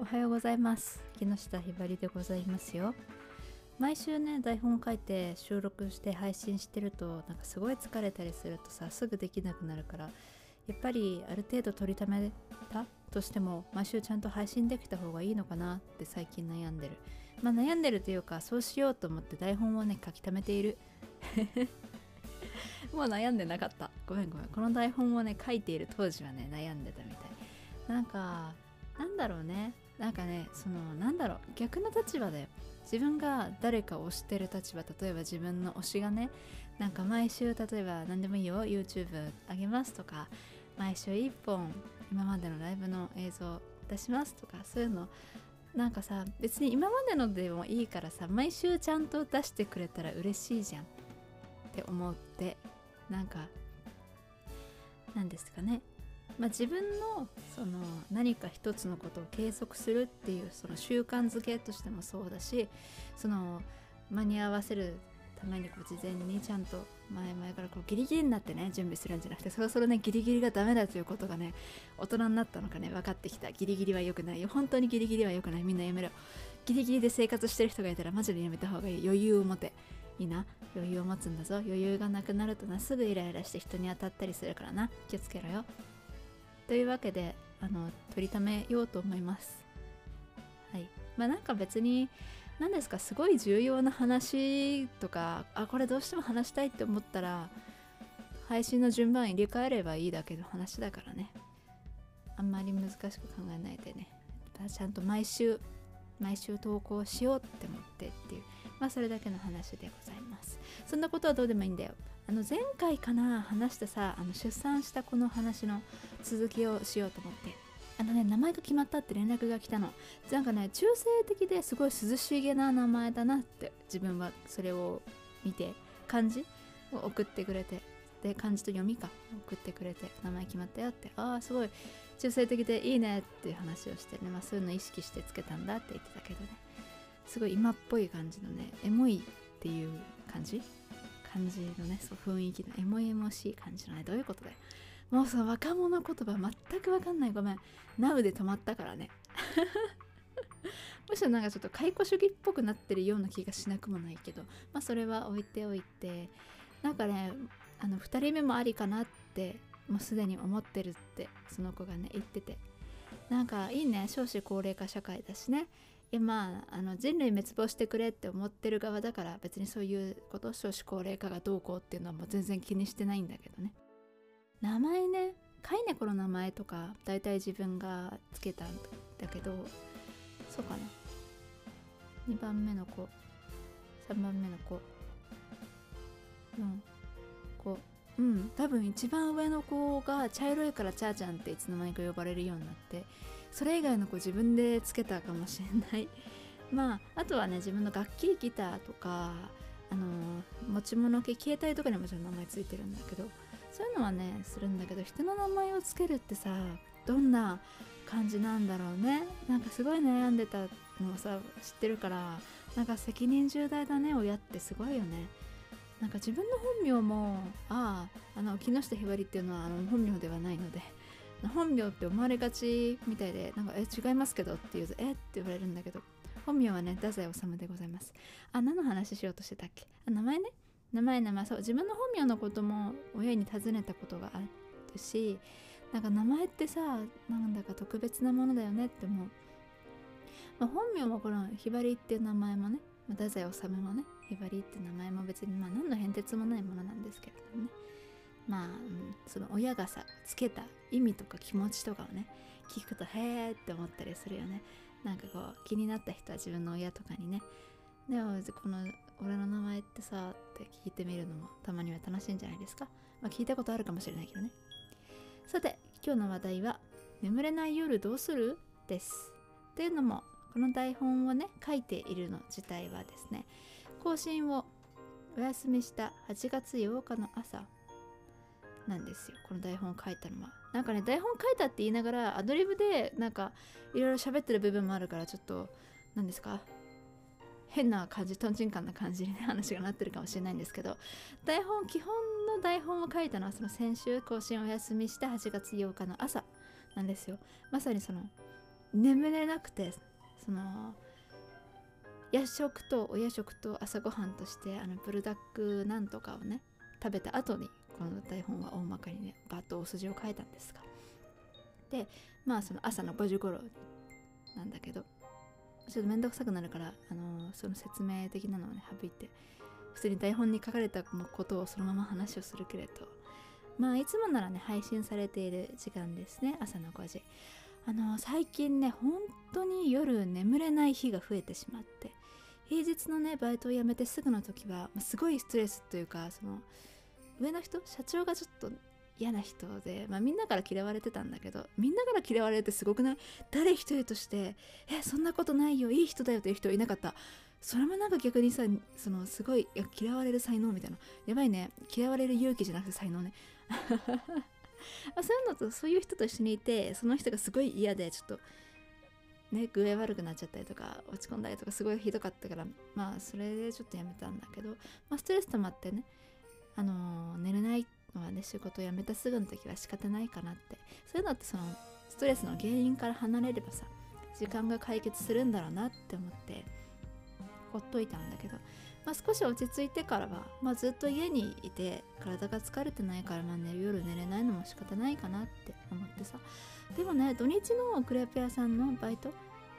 おはようございます。木下ひばりでございますよ。毎週ね台本書いて収録して配信してるとなんかすごい疲れたりするとさすぐできなくなるからやっぱりある程度取りためた？としても毎週ちゃんと配信できた方がいいのかな？って最近悩んでる。まあ悩んでるというかそうしようと思って台本をね書き溜めている。もう悩んでなかった。ごめんごめん。この台本をね書いている当時はね悩んでたみたい。なんかなんだろうね。なんかねそのなんだろう逆の立場で自分が誰かを推してる立場例えば自分の推しがねなんか毎週例えば何でもいいよ YouTube あげますとか毎週1本今までのライブの映像出しますとかそういうのなんかさ別に今までのでもいいからさ毎週ちゃんと出してくれたら嬉しいじゃん。って思ってなんかなんですかね。まあ、自分のその何か一つのことを計測するっていうその習慣づけとしてもそうだしその間に合わせるためにこう事前にちゃんと前々からこうギリギリになってね準備するんじゃなくてそろそろねギリギリがダメだということがね大人になったのかね分かってきた。ギリギリは良くない。よ本当にギリギリは良くない。みんなやめろ。ギリギリで生活してる人がいたらマジでやめた方がいい。余裕を持て。いいな。余裕を持つんだぞ。余裕がなくなるとな。すぐイライラして人に当たったりするからな。気をつけろよ。というわけであの取りためようと思います。はい。まあなんか別に何ですかすごい重要な話とかあこれどうしても話したいって思ったら配信の順番入れ替えればいいだけの話だからね。あんまり難しく考えないでね。ちゃんと毎週毎週投稿しようって思ってっていうまあそれだけの話でございます。そんなことはどうでもいいんだよ。あの前回かな話したさあの出産したこの話の続きをしようと思って。あのね名前が決まったって連絡が来たの。なんかね中性的ですごい涼しげな名前だなって自分はそれを見て漢字を送ってくれて。で漢字と読みか送ってくれて名前決まったよって。ああすごい。中性的でいいねっていう話をしてね、まあ、そういうの意識してつけたんだって言ってたけどね。すごい今っぽい感じのねエモいっていう感じ感じのねそう雰囲気のエモエモしい感じのねどういうことだよ。もうその若者言葉全くわかんない。ごめん。Now で止まったからね。むしろなんかちょっと解雇主義っぽくなってるような気がしなくもないけどまあそれは置いておいてなんかねあの2人目もありかなってもうすでに思ってるってその子がね言ってて。なんかいいね。少子高齢化社会だしね。今あの人類滅亡してくれって思ってる側だから別にそういうこと少子高齢化がどうこうっていうのはもう全然気にしてないんだけどね。名前ね飼い猫の名前とか大体自分がつけたんだけどそうかな。2番目の子。3番目の子。4子。うん多分一番上の子が茶色いからチャーちゃんっていつの間にか呼ばれるようになってそれ以外の子自分でつけたかもしれない。まああとはね自分の楽器ギターとかあの持ち物系携帯とかにもちろん名前ついてるんだけどそういうのはねするんだけど人の名前をつけるってさどんな感じなんだろうね。なんかすごい悩んでたのをさ知ってるからなんか責任重大だね親ってすごいよね。なんか自分の本名もあああの木下ひばりっていうのはあの本名ではないので。本名って思われがちみたいでなんかえ違いますけどって言うとえって言われるんだけど本名はね太宰治でございます。あ何の話しようとしてたっけ？あ名前ね。名前名前。そう自分の本名のことも親に尋ねたことがあるしなんか名前ってさなんだか特別なものだよねって思う、まあ、本名もこのひばりっていう名前もね太宰治もねひばりって名前も別にまあ何の変哲もないものなんですけれどもね。まあ、うん、その親がさつけた意味とか気持ちとかをね聞くとへーって思ったりするよね。なんかこう気になった人は自分の親とかにね。でもこの俺の名前ってさって聞いてみるのもたまには楽しいんじゃないですか。まあ聞いたことあるかもしれないけどね。さて今日の話題は「眠れない夜どうする?」です。っていうのもこの台本をね書いているの自体はですね更新をお休みした8月8日の朝なんですよこの台本を書いたのは。なんかね台本書いたって言いながらアドリブでなんかいろいろ喋ってる部分もあるからちょっと何ですか変な感じとんちんかんな感じに、ね、話がなってるかもしれないんですけど台本基本の台本を書いたのはその先週更新お休みした8月8日の朝なんですよ。まさにその眠れなくてその夜食とお夜食と朝ごはんとしてあのブルダックなんとかをね食べた後にこの台本は大まかにねバッとお筋を書いたんですが。でまあその朝の5時頃なんだけどちょっと面倒くさくなるからあのその説明的なのをね省いて普通に台本に書かれたことをそのまま話をするけれど。まあいつもならね配信されている時間ですね朝の5時。あの最近ね本当に夜眠れない日が増えてしまって。平日のねバイトを辞めてすぐの時は、ますごいストレスというかその上の人社長がちょっと嫌な人で、まあ、みんなから嫌われてたんだけどみんなから嫌われてすごくない？誰一人として「えそんなことないよいい人だよ」という人いなかった。それもなんか逆にさそのすごい嫌われる才能みたいな。やばいね。嫌われる勇気じゃなくて才能ね。そういうのとそういう人と一緒にいてその人がすごい嫌でちょっとね具合悪くなっちゃったりとか落ち込んだりとかすごいひどかったからまあそれでちょっとやめたんだけど、まあ、ストレス溜まってねあの、寝れないのはね仕事辞めたすぐの時は仕方ないかなって。そういうのってそのストレスの原因から離れればさ時間が解決するんだろうなって思ってほっといたんだけど、まあ、少し落ち着いてからは、まあ、ずっと家にいて体が疲れてないから、まあ、寝る夜寝れないのも仕方ないかなって思ってさ。でもね土日のクレープ屋さんのバイト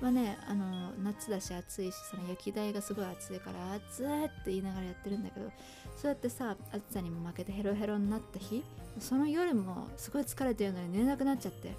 はねあの夏だし暑いしその焼き台がすごい暑いから暑いって言いながらやってるんだけどそうやってさ暑さにも負けてヘロヘロになった日その夜もすごい疲れてるのに寝れなくなっちゃって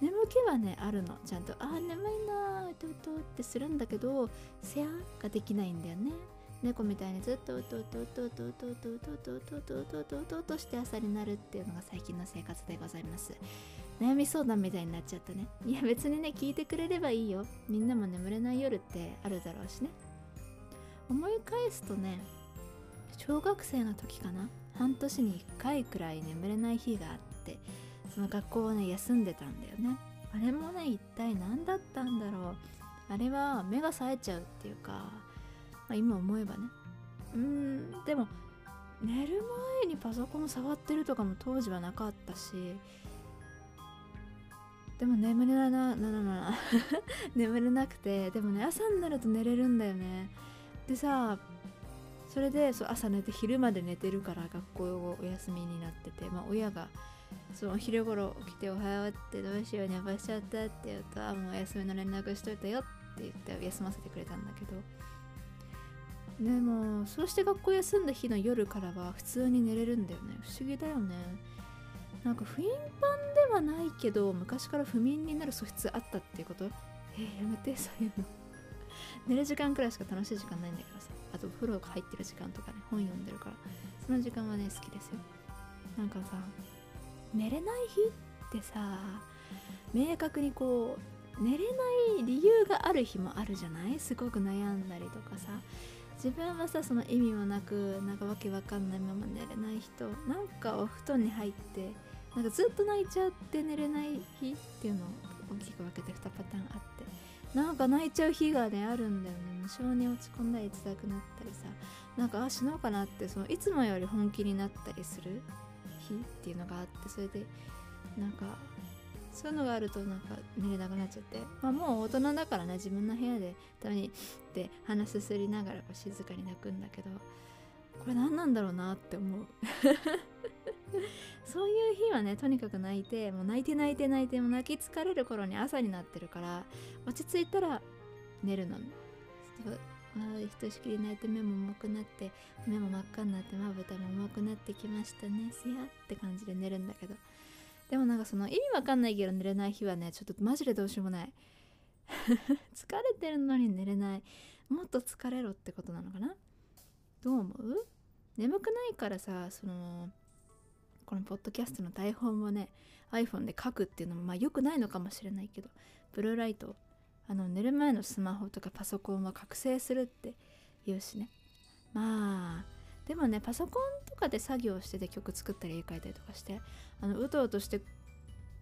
眠気はねあるのちゃんと。あー眠いなうとうとってするんだけどせやができないんだよね。猫みたいにずっとうとうとうとうとうとうとうとうとうとうとうとうとうとうとして朝になるっていうのが最近の生活でございます悩み相談みたいになっちゃったね。いや別にね聞いてくれればいいよ。みんなも眠れない夜ってあるだろうしね。思い返すとね小学生の時かな。半年に1回くらい眠れない日があってその学校をね休んでたんだよね。あれもね一体何だったんだろう。あれは目が冴えちゃうっていうか、まあ、今思えばね。うんでも寝る前にパソコン触ってるとかも当時はなかったしでも眠れないな、ななな。眠れなくて、でもね、朝になると寝れるんだよね。でさ、それでそう朝寝て昼まで寝てるから学校をお休みになってて、まあ、親がその昼頃起きておはようってどうしよう寝坊しちゃったって言うとあもうお休みの連絡しといたよって言って休ませてくれたんだけど。でもそうして学校休んだ日の夜からは普通に寝れるんだよね。不思議だよね。なんか不眠パンではないけど昔から不眠になる素質あったっていうこと？えー、やめてそういうの。寝る時間くらいしか楽しい時間ないんだからさ。あとお風呂が入ってる時間とかね本読んでるから。その時間はね好きですよ。なんかさ寝れない日ってさ明確にこう寝れない理由がある日もあるじゃない？すごく悩んだりとかさ。自分はさその意味もなくなんかわけわかんないまま寝れない人。なんかお布団に入ってなんかずっと泣いちゃって寝れない日っていうのを大きく分けて2パターンあってなんか泣いちゃう日がねあるんだよね。無性に落ち込んだり辛くなったりさなんかあ死のうかなってそのいつもより本気になったりする日っていうのがあってそれでなんかそういうのがあるとなんか寝れなくなっちゃって、まあ、もう大人だからね自分の部屋でたまにって鼻すすりながら静かに泣くんだけどこれ何なんだろうなって思う。そういう日はねとにかく泣いてもう泣いて泣いて泣いても泣き疲れる頃に朝になってるから落ち着いたら寝るの。ひとしきり泣いて目も重くなって目も真っ赤になってまぶたも重くなってきましたねすやって感じで寝るんだけど。でもなんかその意味わかんないけど寝れない日はねちょっとマジでどうしようもない。疲れてるのに寝れない。もっと疲れろってことなのかな。どう思う？眠くないからさそのこのポッドキャストの台本をね iPhone で書くっていうのもまあ良くないのかもしれないけどブルーライトあの寝る前のスマホとかパソコンは覚醒するって言うしね。まあでもねパソコンとかで作業してて曲作ったり絵描いたりとかしてあのうとうとして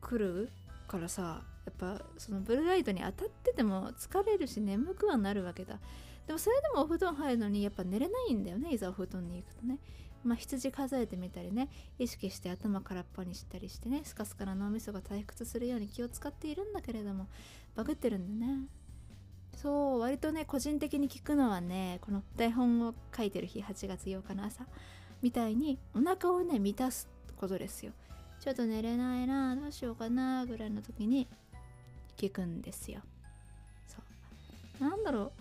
くるからさやっぱそのブルーライトに当たってても疲れるし眠くはなるわけだ。でもそれでもお布団入るのにやっぱ寝れないんだよねいざお布団に行くとね。まあ、羊数えてみたりね意識して頭空っぽにしたりしてねスカスカな脳みそが退屈するように気を使っているんだけれどもバグってるんだね。そう割とね個人的に聞くのはねこの台本を書いてる日8月8日の朝みたいにお腹をね満たすことですよ。ちょっと寝れないなどうしようかなぐらいの時に聞くんですよ。そう。なんだろう。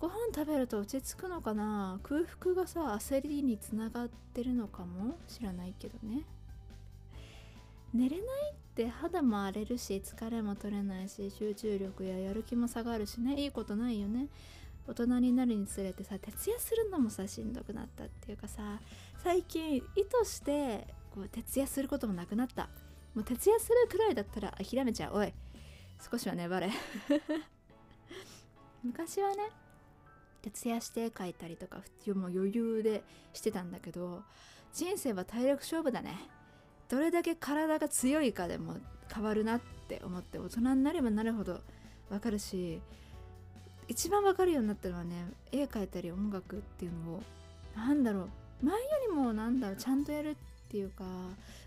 ご飯食べると落ち着くのかな？空腹がさ焦りにつながってるのかも？知らないけどね。寝れないって肌も荒れるし疲れも取れないし集中力ややる気も下がるしね。いいことないよね。大人になるにつれてさ徹夜するのもさしんどくなったっていうかさ最近意図してこう徹夜することもなくなった。もう徹夜するくらいだったら諦めちゃう。おい少しは粘れ。昔はね徹夜して書いたりとかもう余裕でしてたんだけど人生は体力勝負だね。どれだけ体が強いかでも変わるなって思って大人になればなるほど分かるし一番分かるようになったのはね絵描いたり音楽っていうのを何だろう前よりもなんだろうちゃんとやるっていうか、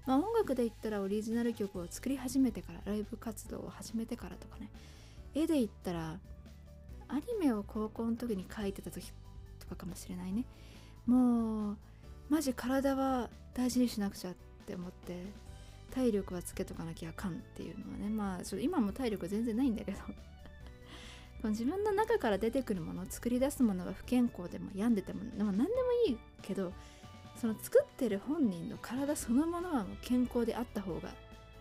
まあ、音楽で言ったらオリジナル曲を作り始めてからライブ活動を始めてからとかね絵で言ったらアニメを高校の時に描いてた時とかかもしれないね。もうマジ体は大事にしなくちゃって思って体力はつけとかなきゃあかんっていうのはね。まあちょっと今も体力全然ないんだけど。自分の中から出てくるもの作り出すものが不健康でも病んでてもでも何でもいいけどその作ってる本人の体そのものはもう健康であった方が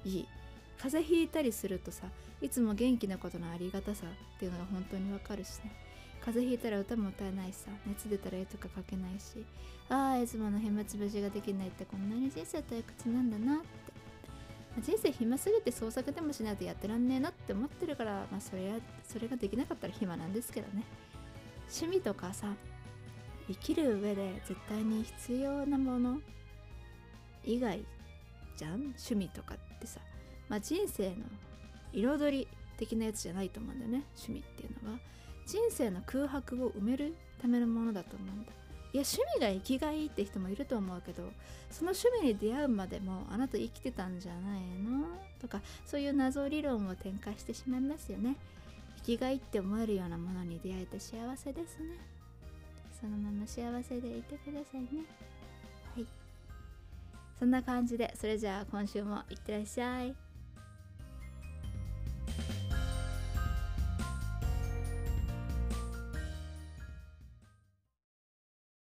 いい。風邪ひいたりするとさいつも元気なことのありがたさっていうのが本当にわかるしね。風邪ひいたら歌も歌えないしさ熱出たら絵とか描けないしああいつもの暇つぶしができないってこんなに人生退屈なんだなって。人生暇すぎて創作でもしないとやってらんねえなって思ってるから、まあ、それやそれができなかったら暇なんですけどね。趣味とかさ生きる上で絶対に必要なもの以外じゃん？趣味とかってさ。まあ、人生の彩り的なやつじゃないと思うんだよね趣味っていうのは。人生の空白を埋めるためのものだと思うんだ。いや趣味が生きがいいって人もいると思うけどその趣味に出会うまでもあなた生きてたんじゃないの？とかそういう謎理論を展開してしまいますよね。生きがいって思えるようなものに出会えて幸せですね。そのまま幸せでいてくださいね。はい。そんな感じでそれじゃあ今週もいってらっしゃい。